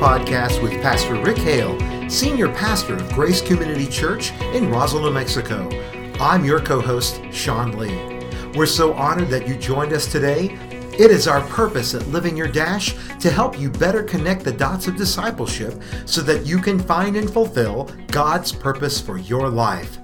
podcast with Pastor Rick Hale, Senior Pastor of Grace Community Church in Roswell, New Mexico. I'm your co host, Sean Lee. We're so honored that you joined us today. It is our purpose at Living Your Dash to help you better connect the dots of discipleship so that you can find and fulfill God's purpose for your life.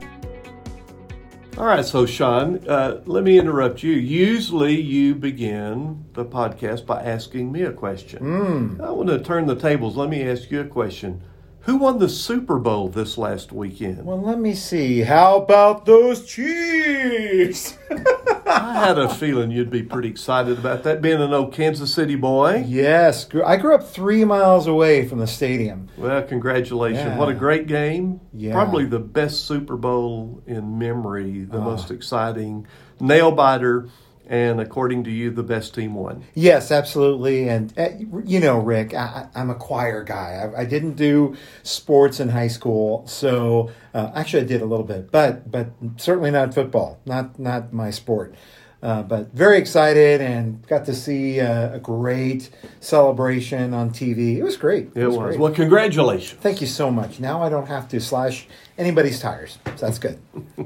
All right, so Sean, uh, let me interrupt you. Usually you begin the podcast by asking me a question. Mm. I want to turn the tables. Let me ask you a question. Who won the Super Bowl this last weekend? Well, let me see. How about those Chiefs? I had a feeling you'd be pretty excited about that, being an old Kansas City boy. yes, I grew up three miles away from the stadium. Well, congratulations. Yeah. What a great game. Yeah. Probably the best Super Bowl in memory, the Ah. most exciting, nail biter, and according to you, the best team won. Yes, absolutely. And uh, you know, Rick, I, I'm a choir guy. I, I didn't do sports in high school, so uh, actually I did a little bit, but but certainly not football. Not not my sport. Uh, but very excited and got to see uh, a great celebration on TV. It was great. It was. great. Well, congratulations. Thank you so much. Now I don't have to slash anybody's tires. So that's good.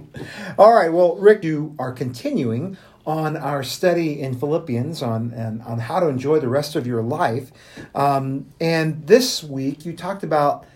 All right. Well, Rick, you are continuing on our study in Philippians on and on how to enjoy the rest of your life. Um, and this week you talked about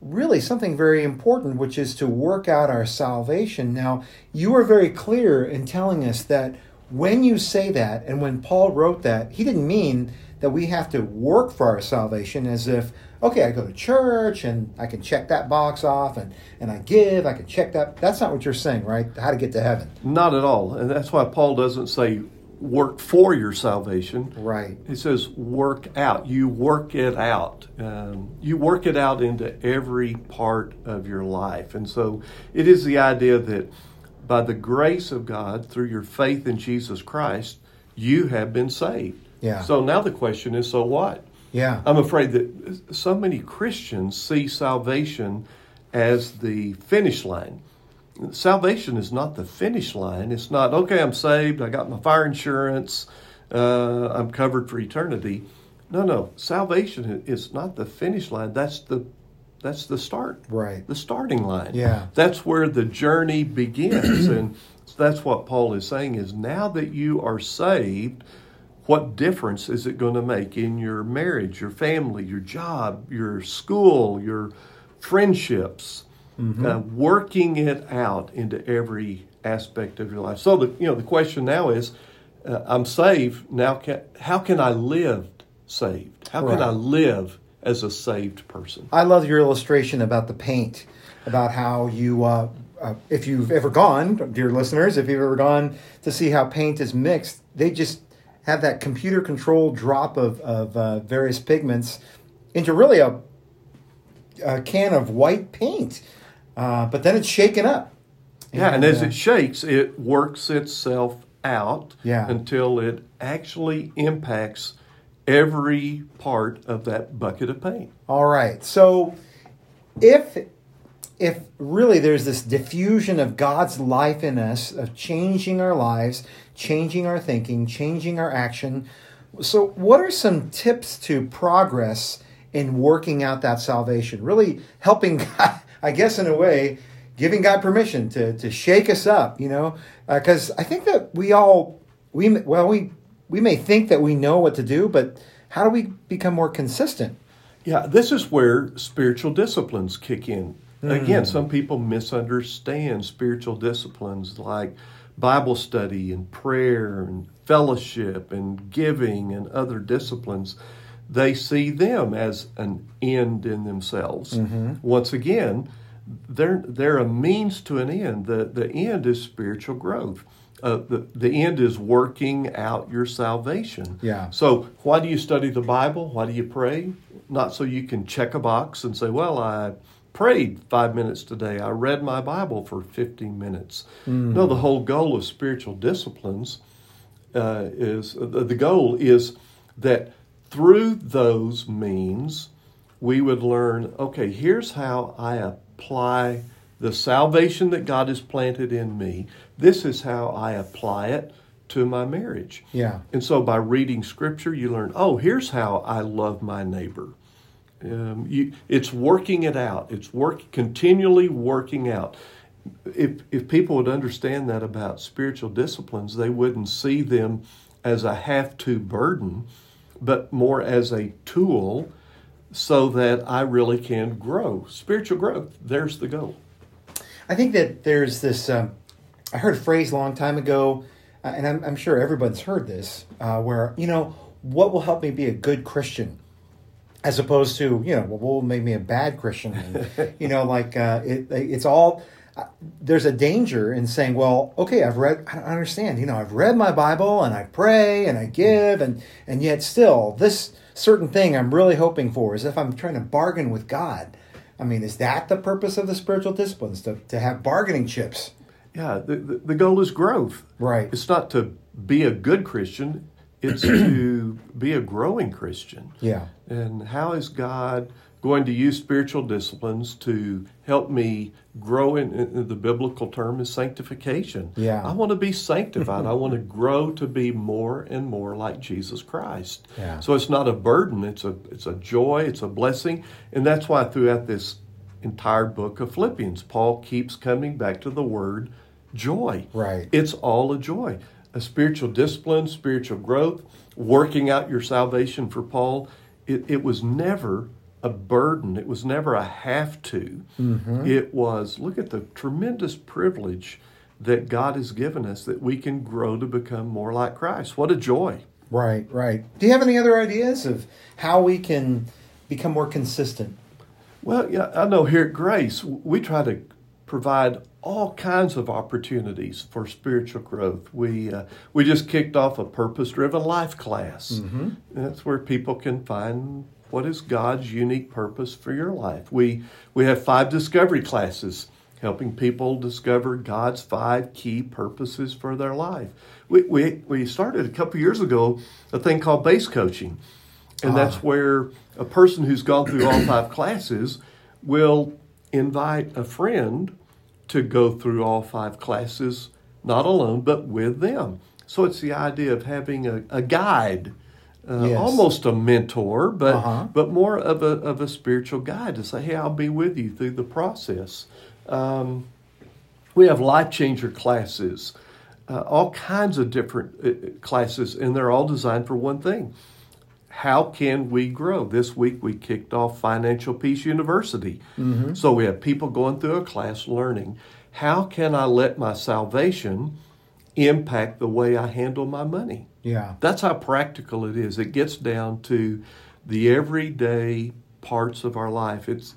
really something very important, which is to work out our salvation. Now, you were very clear in telling us that when you say that, and when Paul wrote that, he didn't mean that we have to work for our salvation as if, okay, I go to church and I can check that box off and, and I give, I can check that. That's not what you're saying, right? How to get to heaven. Not at all. And that's why Paul doesn't say work for your salvation. Right. He says work out. You work it out. Um, you work it out into every part of your life. And so it is the idea that by the grace of God, through your faith in Jesus Christ, you have been saved. Yeah. So now the question is so what? Yeah. I'm afraid that so many Christians see salvation as the finish line. Salvation is not the finish line. It's not, okay, I'm saved, I got my fire insurance, uh, I'm covered for eternity. No, no. Salvation is not the finish line. That's the that's the start. Right. The starting line. Yeah. That's where the journey begins. and that's what Paul is saying is now that you are saved, what difference is it going to make in your marriage, your family, your job, your school, your friendships? Uh, working it out into every aspect of your life. So the you know the question now is, uh, I'm saved now. Can, how can I live saved? How can I live as a saved person? I love your illustration about the paint, about how you, uh, uh, if you've ever gone, dear listeners, if you've ever gone to see how paint is mixed, they just have that computer controlled drop of, of uh, various pigments into really a, a can of white paint. Uh, but then it's shaken up. Yeah, and as uh, it shakes, it works itself out Yeah. until it actually impacts every part of that bucket of paint. All right. So if if really there's this diffusion of God's life in us of changing our lives, changing our thinking, changing our action, so what are some tips to progress in working out that salvation? Really helping God, I guess in a way, giving God permission to to shake us up, you know? Uh, because I think that we all we well we we may think that we know what to do, but how do we become more consistent? Yeah, this is where spiritual disciplines kick in. Again, some people misunderstand spiritual disciplines like Bible study and prayer and fellowship and giving and other disciplines. They see them as an end in themselves. Once again, they're they're a means to an end. The the end is spiritual growth. Uh, the the end is working out your salvation. Yeah. So why do you study the Bible? Why do you pray? Not so you can check a box and say, "Well, I prayed five minutes today. I read my Bible for fifteen minutes." No, the whole goal of spiritual disciplines uh, is the the goal is that through those means we would learn. Okay, here's how I apply the salvation that God has planted in me. This is how I apply it to my marriage. Yeah. And so by reading scripture, you learn, oh, here's how I love my neighbor. Um, you, it's working it out. It's work continually working out. If if people would understand that about spiritual disciplines, they wouldn't see them as a have to burden, but more as a tool so that I really can grow. Spiritual growth, there's the goal. I think that there's this. Um, I heard a phrase a long time ago, uh, and I'm, I'm, sure everyone's heard this, uh, where you know what will help me be a good Christian, as opposed to you know what will make me a bad Christian. And, you know, like uh, it, it's all. Uh, there's a danger in saying, well, okay, I've read, I understand, you know, I've read my Bible and I pray and I give, and and yet still this certain thing I'm really hoping for is if I'm trying to bargain with God. I mean, is that the purpose of the spiritual disciplines to, to have bargaining chips? Yeah, the, the, the goal is growth. Right. It's not to be a good Christian, it's to be a growing Christian. Yeah. And how is God going to use spiritual disciplines to help me grow in, in, the biblical term is sanctification. Yeah. I want to be sanctified. I want to grow to be more and more like Jesus Christ. Yeah. So it's not a burden, it's a it's a joy, it's a blessing. And that's why throughout this entire book of Philippians, Paul keeps coming back to the word joy. Right. It's all a joy. A spiritual discipline, spiritual growth, working out your salvation for Paul, it, it was never a burden. It was never a have to. Mm-hmm. It was, look at the tremendous privilege that God has given us that we can grow to become more like Christ. What a joy. Right, right. Do you have any other ideas of how we can become more consistent? Well, yeah, I know here at Grace, we try to provide all kinds of opportunities for spiritual growth. We uh, we just kicked off a purpose-driven life class. Mm-hmm. That's where people can find what is God's unique purpose for your life? We, we have five discovery classes helping people discover God's five key purposes for their life. We, we, we started a couple years ago a thing called base coaching, and that's ah. where a person who's gone through all five classes will invite a friend to go through all five classes, not alone, but with them. So it's the idea of having a, a guide uh, yes. almost a mentor, but uh-huh. but more of a of a spiritual guide to say, "Hey, I'll be with you through the process." Um, we have life changer classes, uh, all kinds of different uh, classes, and they're all designed for one thing: how can we grow? This week we kicked off Financial Peace University, mm-hmm. so we have people going through a class learning how can I let my salvation impact the way I handle my money. Yeah. That's how practical it is. It gets down to the everyday parts of our life. It's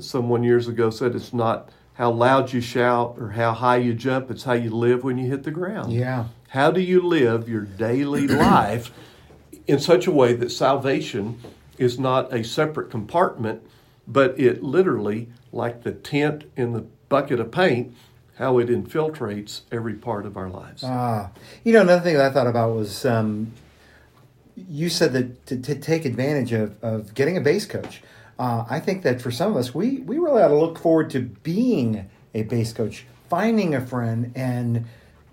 someone years ago said it's not how loud you shout or how high you jump, it's how you live when you hit the ground. Yeah. How do you live your daily life in such a way that salvation is not a separate compartment, but it literally, like the tent in the bucket of paint, how it infiltrates every part of our lives. Ah, you know, another thing that I thought about was um, you said that to, to, take advantage of, of getting a base coach. Uh, I think that for some of us, we, we really ought to look forward to being a base coach, finding a friend and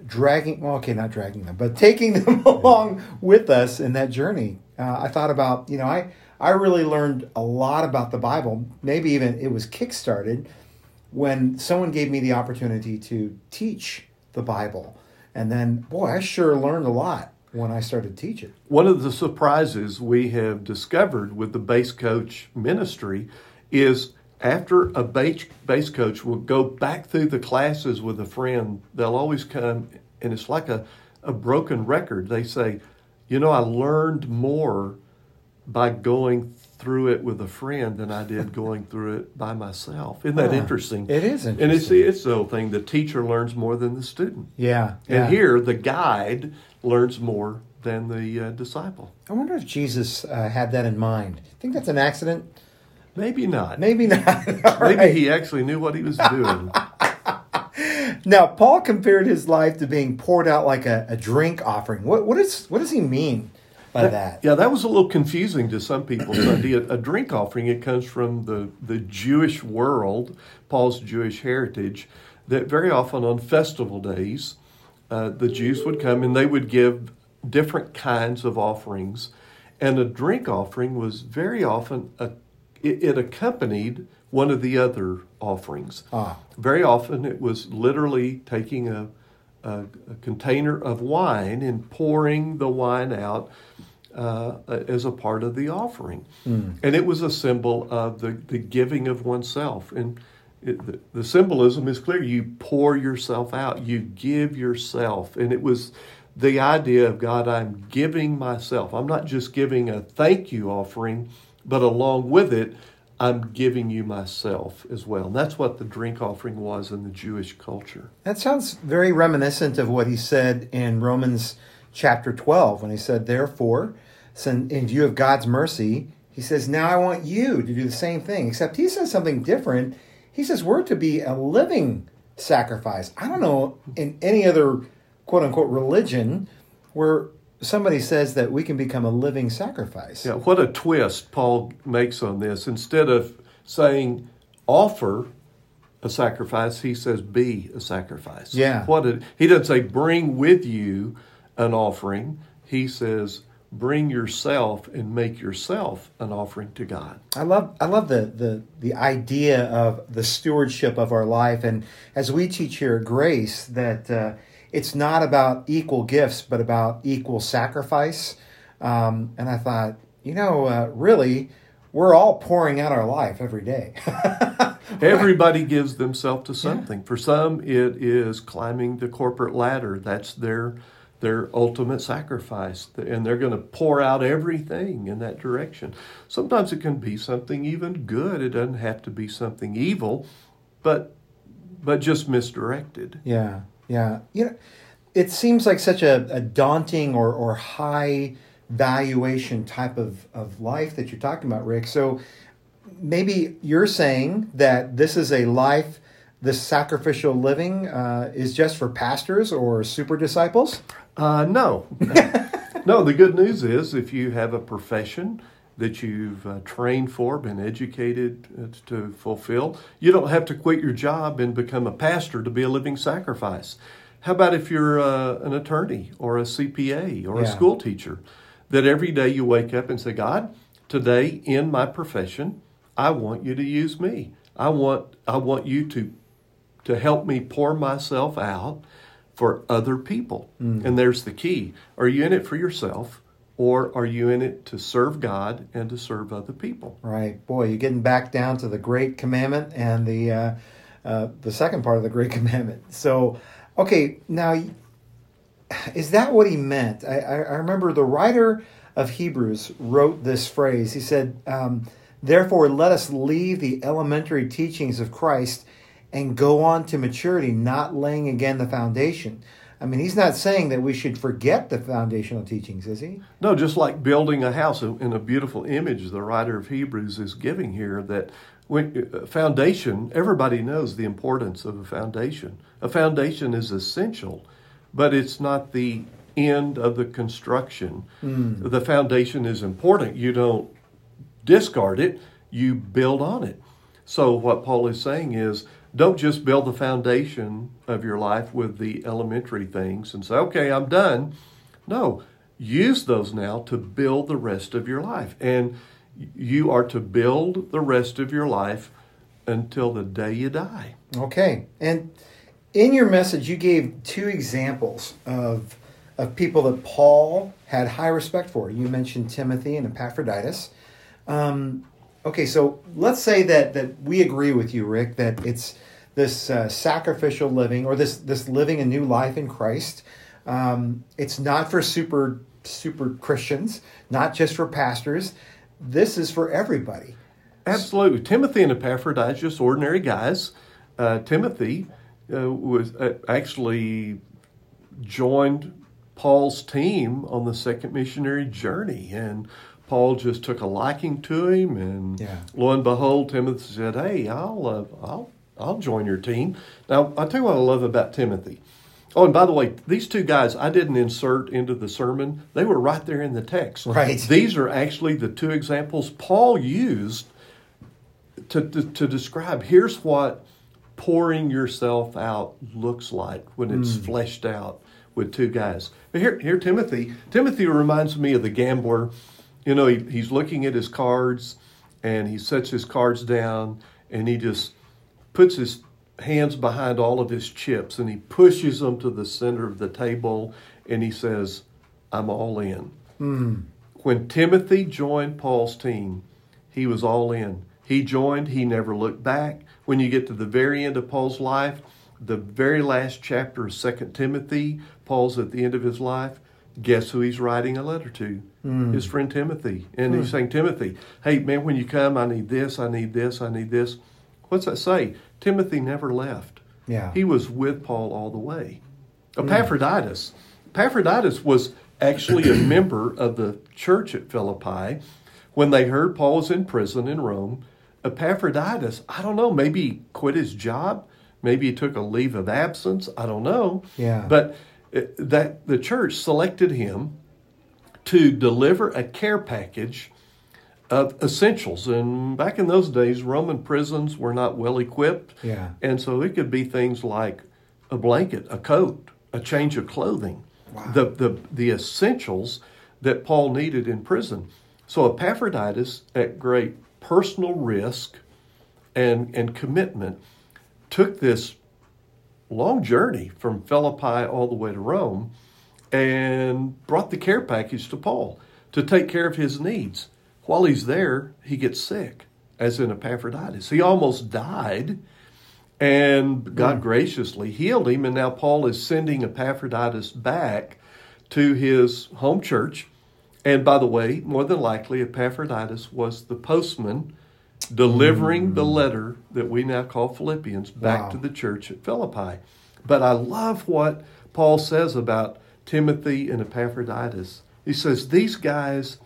dragging, well, okay, not dragging them, but taking them along with us in that journey. Uh, I thought about, you know, I, I really learned a lot about the Bible. Maybe even it was kickstarted when someone gave me the opportunity to teach the Bible. And then, boy, I sure learned a lot when I started teaching. One of the surprises we have discovered with the base coach ministry is after a base, base coach will go back through the classes with a friend, they'll always come, and it's like a, a broken record. They say, You know, I learned more by going through it with a friend than I did going through it by myself. Isn't that interesting? It is interesting. And it's, it's the whole thing the teacher learns more than the student. Yeah. And yeah. here, the guide learns more than the uh, disciple. I wonder if Jesus uh, had that in mind. I think that's an accident? Maybe not. Maybe not. Maybe right. he actually knew what he was doing. now, Paul compared his life to being poured out like a, a drink offering. What, what, is, what does he mean? by that. Yeah, that was a little confusing to some people. Sunday, a, a, drink offering it comes from the the Jewish world, Paul's Jewish heritage. That very often on festival days, uh, the Jews would come and they would give different kinds of offerings, and a drink offering was very often a it, it accompanied one of the other offerings. Ah. Very often it was literally taking a, a, a container of wine and pouring the wine out uh, as a part of the offering. And it was a symbol of the, the giving of oneself. And it, the, the symbolism is clear. You pour yourself out, you give yourself. And it was the idea of God, I'm giving myself. I'm not just giving a thank you offering, but along with it, I'm giving you myself as well. And that's what the drink offering was in the Jewish culture. That sounds very reminiscent of what he said in Romans chapter 12 when he said, Therefore, in view of God's mercy, he says, Now I want you to do the same thing. Except he says something different. He says, We're to be a living sacrifice. I don't know in any other quote unquote religion where somebody says that we can become a living sacrifice. Yeah, what a twist Paul makes on this. Instead of saying offer a sacrifice, he says be a sacrifice. Yeah. What a, he doesn't say bring with you an offering. He says bring yourself and make yourself an offering to God. I love I love the, the the idea of the stewardship of our life, and as we teach here at Grace, that uh, it's not about equal gifts, but about equal sacrifice. Um, and I thought, you know, uh, really, we're all pouring out our life every day. Everybody gives themselves to something. For some, it is climbing the corporate ladder. That's their their ultimate sacrifice, and they're going to pour out everything in that direction. Sometimes it can be something even good. It doesn't have to be something evil, but but just misdirected. Yeah, yeah. You know, it seems like such a, a daunting or, or high valuation type of, of life that you're talking about, Rick. So maybe you're saying that this is a life, this sacrificial living uh, is just for pastors or super disciples? Uh, no. no, the good news is if you have a profession that you've uh, trained for, been educated uh, to fulfill, you don't have to quit your job and become a pastor to be a living sacrifice. How about if you're uh, an attorney or a CPA or a school teacher? That every day you wake up and say, God, today in my profession, I want you to use me. I want I want you to to help me pour myself out for other people. And there's the key. Are you in it for yourself or are you in it to serve God and to serve other people? Right. Boy, you're getting back down to the great commandment and the uh, uh, the second part of the great commandment. So, okay, now is that what he meant? I, I remember the writer of Hebrews wrote this phrase. He said, um, "Therefore, let us leave the elementary teachings of Christ and go on to maturity, not laying again the foundation." I mean, he's not saying that we should forget the foundational teachings, is he? No, just like building a house in a beautiful image, the writer of Hebrews is giving here that when uh, foundation, everybody knows the importance of a foundation. A foundation is essential, but it's not the end of the construction. Hmm. The foundation is important. You don't discard it, you build on it. So, what Paul is saying is don't just build the foundation of your life with the elementary things and say, okay, I'm done. No, use those now to build the rest of your life. And you are to build the rest of your life until the day you die. Okay. And in your message, you gave two examples of, of people that Paul had high respect for. You mentioned Timothy and Epaphroditus. Um, okay, so let's say that, that we agree with you, Rick, that it's this uh, sacrificial living or this, this living a new life in Christ. Um, it's not for super super Christians, not just for pastors. This is for everybody. Absolutely. Timothy and Epaphroditus, just ordinary guys. Uh, Timothy uh, was uh, actually joined Paul's team on the second missionary journey, and Paul just took a liking to him. And Yeah. lo and behold, Timothy said, "Hey, I'll, uh, I'll, I'll join your team." Now, I'll tell you what I love about Timothy. Oh, and by the way, these two guys I didn't insert into the sermon; they were right there in the text. Right. These are actually the two examples Paul used to, to, to describe here's what pouring yourself out looks like when it's fleshed out with two guys. But here, here Timothy. Timothy reminds me of the gambler. You know, he, he's looking at his cards and he sets his cards down and he just puts his hands behind all of his chips and he pushes them to the center of the table and he says, I'm all in. Mm. When Timothy joined Paul's team, he was all in. He joined, he never looked back. When you get to the very end of Paul's life, the very last chapter of Second Timothy, Paul's at the end of his life. Guess who he's writing a letter to? Mm. His friend Timothy. And he's saying, Timothy, hey, man, when you come, I need this, I need this, I need this. What's that say? Timothy never left. Yeah. He was with Paul all the way. Epaphroditus. Epaphroditus was actually a member of the church at Philippi. When they heard Paul was in prison in Rome, Epaphroditus, I don't know, maybe he quit his job, maybe he took a leave of absence, I don't know. Yeah. But Uh, that the church selected him to deliver a care package of essentials. And back in those days, Roman prisons were not well equipped. Yeah. And so it could be things like a blanket, a coat, a change of clothing, Wow. the, the, the essentials that Paul needed in prison. So Epaphroditus, at great personal risk and, and commitment, took this long journey from Philippi all the way to Rome and brought the care package to Paul to take care of his needs. While he's there, he gets sick, as in Epaphroditus. He almost died, and God hmm. graciously healed him. And now Paul is sending Epaphroditus back to his home church. And by the way, more than likely, Epaphroditus was the postman delivering the letter that we now call Philippians back Wow. to the church at Philippi. But I love what Paul says about Timothy and Epaphroditus. He says, These guys,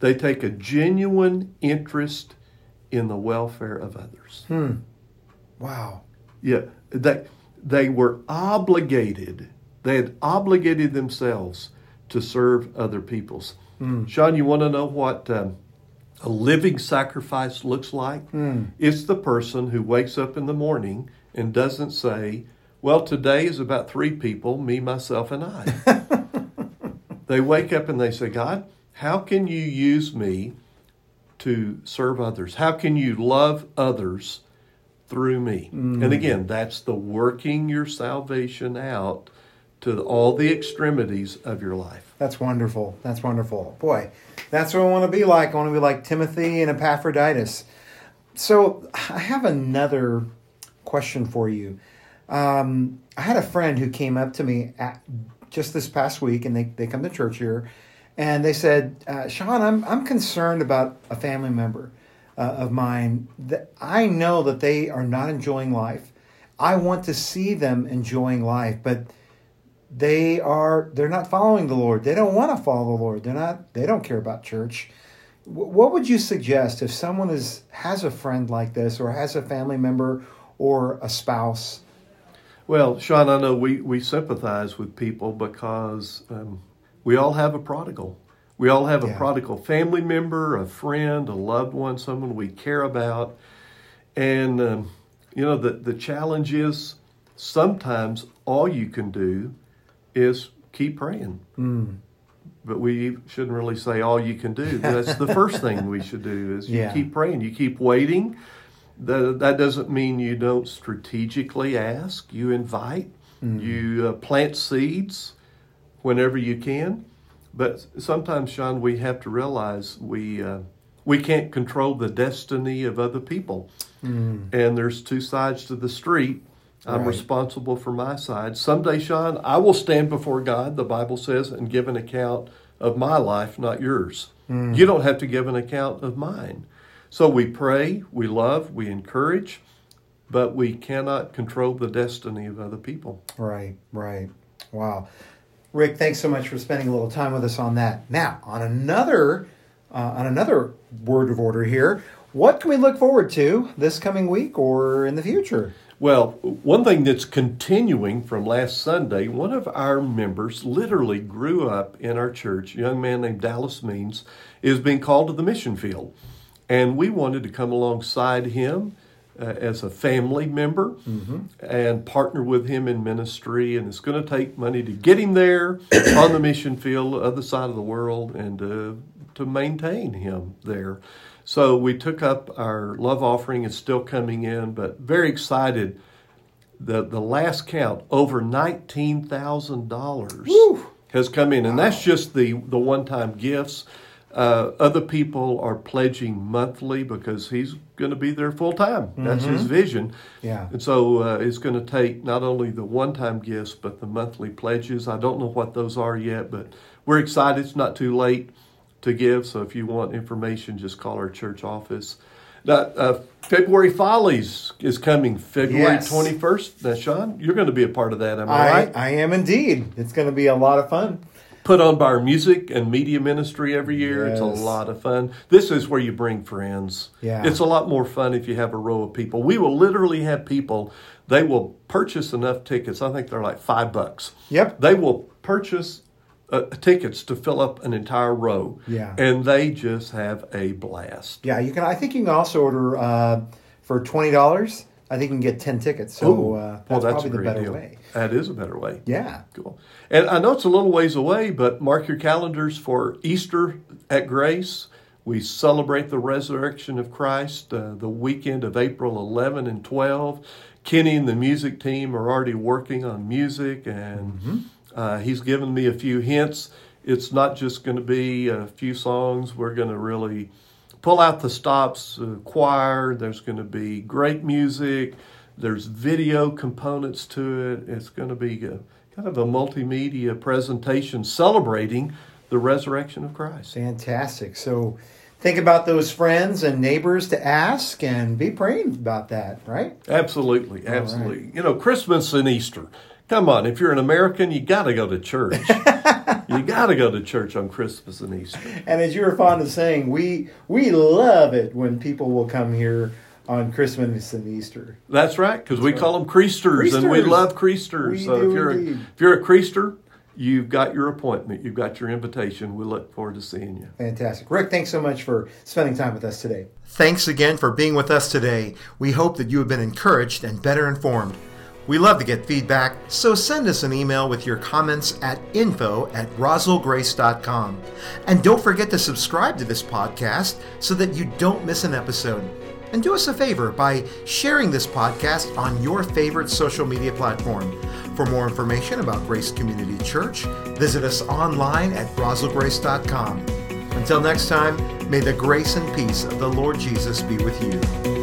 they take a genuine interest in the welfare of others. Hmm. Wow. Yeah, they, they were obligated, they had obligated themselves to serve other peoples. Sean, you want to know what um, a living sacrifice looks like? Hmm. It's the person who wakes up in the morning and doesn't say, Well, today is about three people, me, myself, and I. they wake up and they say, God, how can you use me to serve others? How can you love others through me? Hmm. And again, that's the working your salvation out to all the extremities of your life. That's wonderful. That's wonderful. Boy, that's what I want to be like. I want to be like Timothy and Epaphroditus. So I have another question for you. Um, I had a friend who came up to me at, just this past week, and they, they come to church here, and they said, uh, Sean, I'm, I'm concerned about a family member uh, of mine that I know that they are not enjoying life. I want to see them enjoying life, but they are they're not following the lord they don't want to follow the lord they're not they don't care about church Wh- what would you suggest if someone is has a friend like this or has a family member or a spouse Well, Sean, I know we, we sympathize with people because um, we all have a prodigal. We all have a Yeah. prodigal family member, a friend, a loved one, someone we care about. And, um, you know, the, the challenge is sometimes all you can do is keep praying. But we shouldn't really say all you can do. That's the first thing we should do is you Yeah. keep praying. You keep waiting. That, that doesn't mean you don't strategically ask. You invite. You uh, plant seeds whenever you can. But sometimes, Sean, we have to realize we uh, we can't control the destiny of other people. And there's two sides to the street. I'm Right. responsible for my side. Someday, Sean, I will stand before God, the Bible says, and give an account of my life, not yours. You don't have to give an account of mine. So we pray, we love, we encourage, but we cannot control the destiny of other people. right right wow rick thanks so much for spending a little time with us on that now on another uh, on another word of order here what can we look forward to this coming week or in the future Well, one thing that's continuing from last Sunday, one of our members literally grew up in our church, a young man named Dallas Means, is being called to the mission field. And we wanted to come alongside him uh, as a family member and partner with him in ministry. And it's going to take money to get him there on the mission field, other side of the world, and to, to maintain him there. So we took up our love offering. It's still coming in, but very excited. The the last count over nineteen thousand dollars has come in, and that's just the the one time gifts. Uh, other people are pledging monthly because he's going to be there full time. That's his vision. Yeah. And so uh, it's going to take not only the one time gifts, but the monthly pledges. I don't know what those are yet, but we're excited. It's not too late to give. So if you want information, just call our church office. Now, uh, February Follies is coming February Yes. 21st. Now, Sean, you're going to be a part of that, am I, I, right? I am indeed. It's going to be a lot of fun. Put on by our music and media ministry every year. It's a lot of fun. This is where you bring friends. Yeah. It's a lot more fun if you have a row of people. We will literally have people, they will purchase enough tickets. I think they're like five bucks. Yep. They will purchase uh, tickets to fill up an entire row. Yeah. And they just have a blast. Yeah, you can. I think you can also order uh, for twenty dollars. I think you can get ten tickets. So uh, well, that's, that's probably a the better deal. way. That is a better way. Yeah. Cool. And I know it's a little ways away, but mark your calendars for Easter at Grace. We celebrate the resurrection of Christ uh, the weekend of April 11 and 12. Kenny and the music team are already working on music, and uh, he's given me a few hints. It's not just going to be a few songs. We're going to really pull out the stops, uh, choir. There's going to be great music. There's video components to it. It's going to be a, kind of a multimedia presentation celebrating the resurrection of Christ. Fantastic. So think about those friends and neighbors to ask and be praying about that, right? Absolutely, absolutely. You know, Christmas and Easter. Come on, if you're an American, you got to go to church. you got to go to church on Christmas and Easter. And as you were fond of saying, we we love it when people will come here on Christmas and Easter. That's right, because we call them creasters, and we love creasters. We so do if you're a, indeed. if you're a creaster, you've got your appointment, you've got your invitation. We look forward to seeing you. Fantastic. Rick, thanks so much for spending time with us today. Thanks again for being with us today. We hope that you have been encouraged and better informed. We love to get feedback, so send us an email with your comments at info at roswellgrace.com. And don't forget to subscribe to this podcast so that you don't miss an episode. And do us a favor by sharing this podcast on your favorite social media platform. For more information about Grace Community Church, visit us online at roswellgrace.com. Until next time, may the grace and peace of the Lord Jesus be with you.